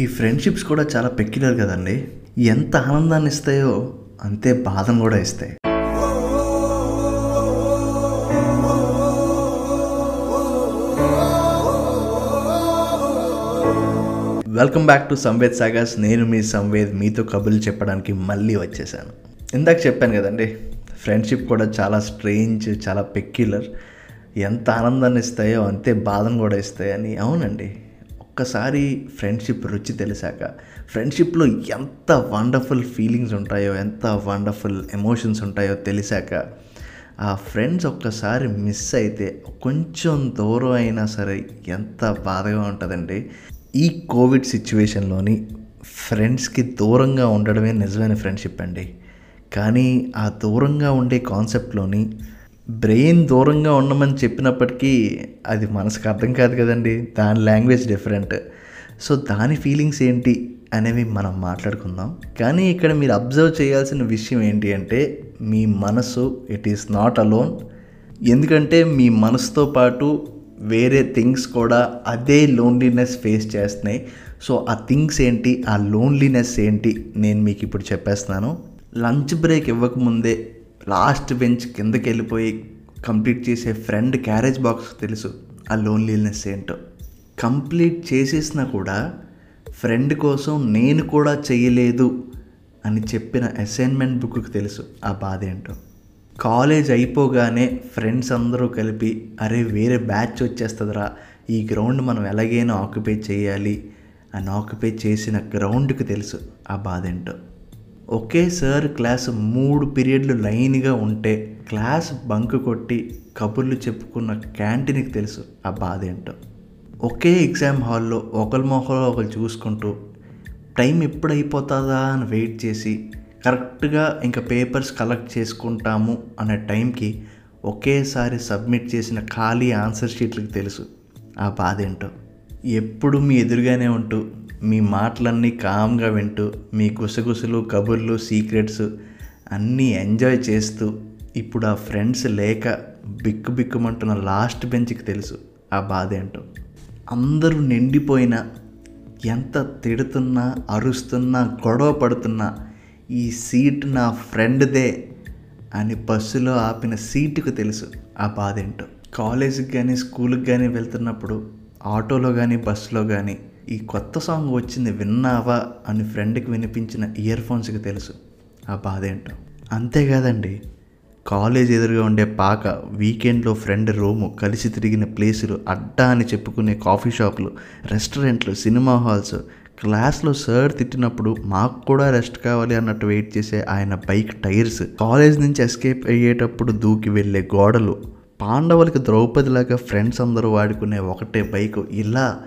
ఈ ఫ్రెండ్షిప్స్ కూడా చాలా పెక్యులర్ కదండి. ఎంత ఆనందాన్ని ఇస్తాయో అంతే బాధను కూడా ఇస్తాయి. Welcome back to Samved Sagar's నేను మీ సంవేద్ మీతో కబుర్లు చెప్పడానికి మళ్ళీ వచ్చేసాను. ఇందాక చెప్పాను కదండి ఫ్రెండ్షిప్ కూడా చాలా స్ట్రేంజ్ చాలా పెక్యులర్ ఎంత ఆనందాన్ని ఇస్తాయో అంతే బాధను కూడా ఇస్తాయని. అవునండి. ఒక్కసారి ఫ్రెండ్షిప్ రుచి తెలిసాక ఫ్రెండ్షిప్లో ఎంత వండర్ఫుల్ ఫీలింగ్స్ ఉంటాయో ఎంత వండర్ఫుల్ ఎమోషన్స్ ఉంటాయో తెలిసాక ఆ ఫ్రెండ్స్ ఒక్కసారి మిస్ అయితే కొంచెం దూరం అయినా సరే ఎంత బాధగా ఉంటుందండి ఈ కోవిడ్ సిచ్యువేషన్లోని ఫ్రెండ్స్కి దూరంగా ఉండడమే నిజమైన ఫ్రెండ్షిప్ అండి. కానీ ఆ దూరంగా ఉండే కాన్సెప్ట్లోని బ్రెయిన్ దూరంగా ఉండమని చెప్పినప్పటికీ అది మనసుకు అర్థం కాదు కదండి. దాని లాంగ్వేజ్ డిఫరెంట్. సో దాని ఫీలింగ్స్ ఏంటి అనేవి మనం మాట్లాడుకుందాం. కానీ ఇక్కడ మీరు అబ్జర్వ్ చేయాల్సిన విషయం ఏంటి అంటే మీ మనసు ఇట్ ఈస్ నాట్ అలోన్ ఎందుకంటే మీ మనసుతో పాటు వేరే థింగ్స్ కూడా అదే లోన్లీనెస్ ఫేస్ చేస్తున్నాయి. సో ఆ థింగ్స్ ఏంటి ఆ లోన్లీనెస్ ఏంటి నేను మీకు ఇప్పుడు చెప్పేస్తున్నాను. లంచ్ బ్రేక్ ఇవ్వకముందే లాస్ట్ బెంచ్ కిందకి వెళ్ళిపోయి కంప్లీట్ చేసే ఫ్రెండ్ క్యారేజ్ బాక్స్ తెలుసు ఆ లోన్లీనెస్ ఏంటో. కంప్లీట్ చేసేసినా కూడా ఫ్రెండ్ కోసం నేను కూడా చేయలేదు అని చెప్పిన అసైన్మెంట్ బుక్కి తెలుసు ఆ బాధ ఏంటో. కాలేజ్ అయిపోగానే ఫ్రెండ్స్ అందరూ కలిపి అరే వేరే బ్యాచ్ వచ్చేస్తుందిరా ఈ గ్రౌండ్ మనం ఎలాగైనా ఆక్యుపై చేయాలి అని ఆక్యుపై చేసిన గ్రౌండ్కి తెలుసు ఆ బాధ ఏంటో. ఒకే సార్ క్లాస్ మూడు పీరియడ్లు లైన్గా ఉంటే క్లాస్ బంక్ కొట్టి కబుర్లు చెప్పుకున్న క్యాంటీన్కి తెలుసు ఆ బాధ ఏంటో. ఒకే ఎగ్జామ్ హాల్లో ఒకరి మొహలో ఒకరు చూసుకుంటూ టైం ఎప్పుడు అయిపోతుందా అని వెయిట్ చేసి కరెక్ట్గా ఇంకా పేపర్స్ కలెక్ట్ చేసుకుంటాము అనే టైంకి ఒకేసారి సబ్మిట్ చేసిన ఖాళీ ఆన్సర్ షీట్లకు తెలుసు ఆ బాధ ఏంటో. ఎప్పుడు మీ ఎదురుగానే ఉంటూ మీ మాటలన్నీ కామ్గా వింటూ మీ గుసగుసలు కబుర్లు సీక్రెట్స్ అన్నీ ఎంజాయ్ చేస్తూ ఇప్పుడు ఆ ఫ్రెండ్స్ లేక బిక్కు బిక్కుమంటున్న లాస్ట్ బెంచ్కి తెలుసు ఆ బాధ ఏంటో. అందరూ నిండిపోయినా ఎంత తిడుతున్నా అరుస్తున్నా గొడవ పడుతున్నా ఈ సీట్ నా ఫ్రెండ్దే అని బస్సులో ఆపిన సీటుకు తెలుసు ఆ బాధ ఏంటో. కాలేజీకి కానీ స్కూల్కి కానీ వెళ్తున్నప్పుడు ఆటోలో కానీ బస్సులో కానీ ఈ కొత్త సాంగ్ వచ్చింది విన్నావా అని ఫ్రెండ్కి వినిపించిన ఇయర్ ఫోన్స్కి తెలుసు. ఆ బాధ ఏంటో. అంతేకాదండి కాలేజ్ ఎదురుగా ఉండే పాక వీకెండ్లో ఫ్రెండ్ రూము కలిసి తిరిగిన ప్లేసులు అడ్డా అని చెప్పుకునే కాఫీ షాపులు రెస్టారెంట్లు సినిమా హాల్స్ క్లాస్లో సార్ తిట్టినప్పుడు మాకు కూడా రెస్ట్ కావాలి అన్నట్టు వెయిట్ చేసే ఆయన బైక్ టైర్స్ కాలేజ్ నుంచి ఎస్కేప్ అయ్యేటప్పుడు దూకి వెళ్ళే గోడలు పాండవులకి ద్రౌపదిలాగా ఫ్రెండ్స్ అందరూ వాడుకునే ఒకటే బైక్ ఇలా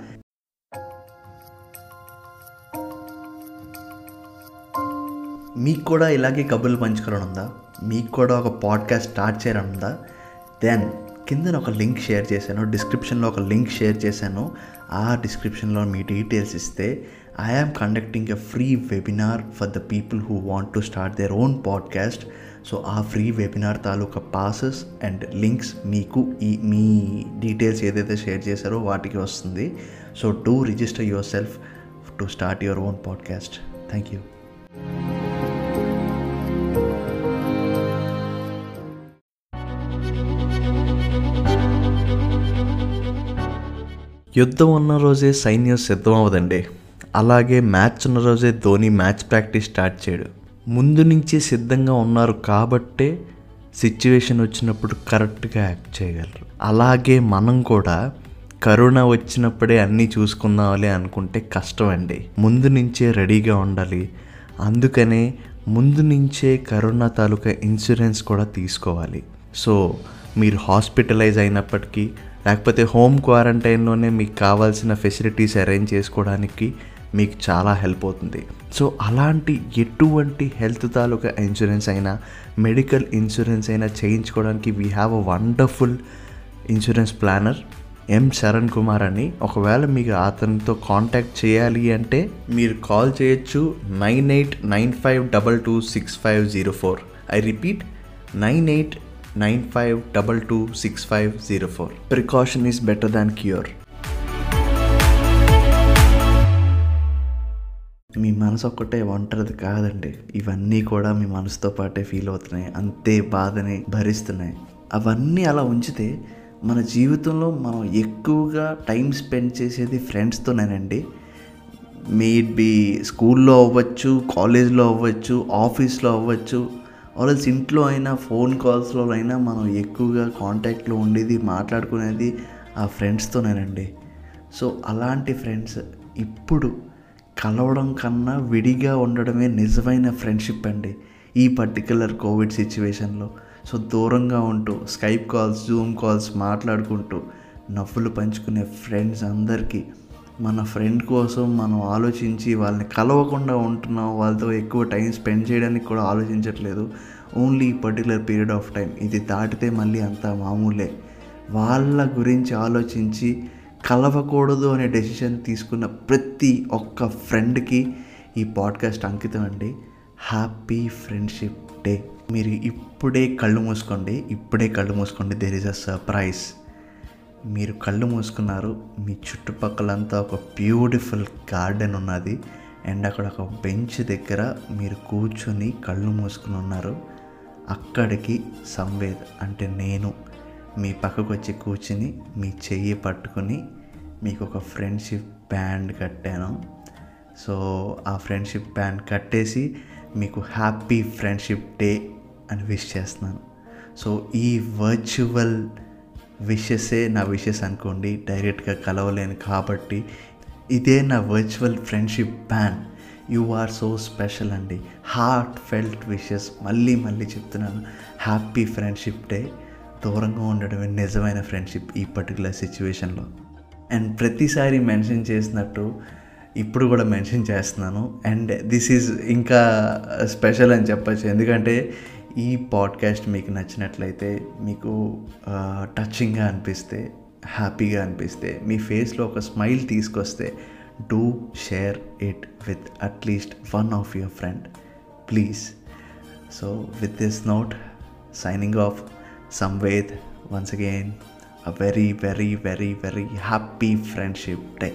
మీకు కూడా ఇలాగే కబుర్లు పంచుకోవాలని ఉందా మీకు కూడా ఒక పాడ్కాస్ట్ స్టార్ట్ చేయాలని ఉందా దెన్ కింద ఒక లింక్ షేర్ చేశాను డిస్క్రిప్షన్లో ఒక లింక్ షేర్ చేశాను. ఆ డిస్క్రిప్షన్లో మీ డీటెయిల్స్ ఇస్తే I am conducting a free webinar for the people who want to start their own podcast so ఆ ఫ్రీ వెబినార్ తాలూకా పాసెస్ అండ్ లింక్స్ మీకు ఈ మీ డీటెయిల్స్ ఏదైతే షేర్ చేశారో వాటికి వస్తుంది. So do register yourself to start your own podcast thank you యుద్ధం ఉన్న రోజే సైన్యం సిద్ధం అవ్వదండి అలాగే మ్యాచ్ ఉన్న రోజే ధోని మ్యాచ్ ప్రాక్టీస్ స్టార్ట్ చేయడు. ముందు నుంచే సిద్ధంగా ఉన్నారు కాబట్టే సిచ్యువేషన్ వచ్చినప్పుడు కరెక్ట్గా యాక్ట్ చేయగలరు. అలాగే మనం కూడా కరోనా వచ్చినప్పుడే అన్నీ చూసుకుందామలే అనుకుంటే కష్టం అండి ముందు నుంచే రెడీగా ఉండాలి. అందుకనే ముందు నుంచే కరోనా తాలూకా ఇన్సూరెన్స్ కూడా తీసుకోవాలి. సో మీరు హాస్పిటలైజ్ అయినప్పటికీ లేకపోతే హోమ్ క్వారంటైన్లోనే మీకు కావాల్సిన ఫెసిలిటీస్ అరేంజ్ చేసుకోవడానికి మీకు చాలా హెల్ప్ అవుతుంది. సో అలాంటి ఎటువంటి హెల్త్ తాలూకా ఇన్సూరెన్స్ అయినా మెడికల్ ఇన్సూరెన్స్ అయినా చేయించుకోవడానికి we have a wonderful insurance planner M Sharan Kumar అని. ఒకవేళ మీకు అతనితో కాంటాక్ట్ చేయాలి అంటే మీరు కాల్ చేయొచ్చు nine eight nine five double two six five zero four. I repeat nine eight nine five double two six five zero four. Precaution is better than cure మీ మనసు ఒక్కటే ఒంటరిది కాదండి. ఇవన్నీ కూడా మీ మనసుతో పాటే ఫీల్ అవుతున్నాయి. అంతే బాధని భరిస్తున్నాయి. అవన్నీ అలా ఉంచితే మన జీవితంలో మనం ఎక్కువగా టైం స్పెండ్ చేసేది ఫ్రెండ్స్తోనేనండి. మేడ్ బి స్కూల్లో అవ్వచ్చు కాలేజ్లో అవ్వచ్చు ఆఫీస్లో అవ్వచ్చు ఆల్స్ ఇంట్లో అయినా ఫోన్ కాల్స్లో అయినా మనం ఎక్కువగా కాంటాక్ట్లో ఉండేది మాట్లాడుకునేది ఆ ఫ్రెండ్స్తోనేనండి సో అలాంటి ఫ్రెండ్స్ ఇప్పుడు కలవడం కన్నా విడిగా ఉండడమే నిజమైన ఫ్రెండ్షిప్ అండి. ఈ పర్టికులర్ కోవిడ్ సిచ్యువేషన్లో సో దూరంగా ఉంటూ స్కైప్ కాల్స్ జూమ్ కాల్స్ మాట్లాడుకుంటూ నవ్వులు పంచుకునే ఫ్రెండ్స్ అందరికీ మన ఫ్రెండ్ కోసం మనం ఆలోచించి వాళ్ళని కలవకుండా ఉంటున్నాం వాళ్ళతో ఎక్కువ టైం స్పెండ్ చేయడానికి కూడా ఆలోచించట్లేదు. Only particular period of time ఇది దాటితే మళ్ళీ అంతా మామూలే. వాళ్ళ గురించి ఆలోచించి కలవకూడదు అనే డెసిషన్ తీసుకున్న ప్రతి ఒక్క ఫ్రెండ్కి ఈ పాడ్కాస్ట్ అంకితం అండి. హ్యాపీ ఫ్రెండ్షిప్ డే మీరు ఇప్పుడే కళ్ళు మూసుకోండి. ఇప్పుడే కళ్ళు మూసుకోండి. దేర్ ఇస్ అ సర్ప్రైజ్ మీరు కళ్ళు మూసుకున్నారు మీ చుట్టుపక్కలంతా ఒక బ్యూటిఫుల్ గార్డెన్ ఉన్నది. అండ్ అక్కడ ఒక బెంచ్ దగ్గర మీరు కూర్చొని కళ్ళు మూసుకుని ఉన్నారు. అక్కడికి సంవేద్ అంటే నేను మీ పక్కకు వచ్చి కూర్చుని మీ చెయ్యి పట్టుకుని మీకు ఒక ఫ్రెండ్షిప్ బ్యాండ్ కట్టాను. సో ఆ ఫ్రెండ్షిప్ బ్యాండ్ కట్టేసి మీకు హ్యాపీ ఫ్రెండ్షిప్ డే అని విష్ చేస్తున్నాను. సో ఈ వర్చువల్ విషెసే నా విషెస్ అనుకోండి. డైరెక్ట్గా కలవలేను కాబట్టి ఇదే నా virtual friendship band you are so special అండి. హార్ట్ ఫెల్ట్ విషెస్ మళ్ళీ మళ్ళీ చెప్తున్నాను. Happy friendship day. దూరంగా ఉండడమే నిజమైన ఫ్రెండ్షిప్ ఈ పర్టికులర్ సిచ్యువేషన్లో. అండ్ ప్రతిసారి మెన్షన్ చేసినట్టు ఇప్పుడు కూడా మెన్షన్ చేస్తున్నాను. అండ్ దిస్ ఈజ్ ఇంకా స్పెషల్ అని చెప్పచ్చు. ఎందుకంటే ఈ పాడ్కాస్ట్ మీకు నచ్చినట్లయితే మీకు టచింగ్గా అనిపిస్తే హ్యాపీగా అనిపిస్తే మీ ఫేస్లో ఒక స్మైల్ తీసుకొస్తే do share it with at least one of your friend please so with this note signing off Samved once again a very very very very happy friendship day.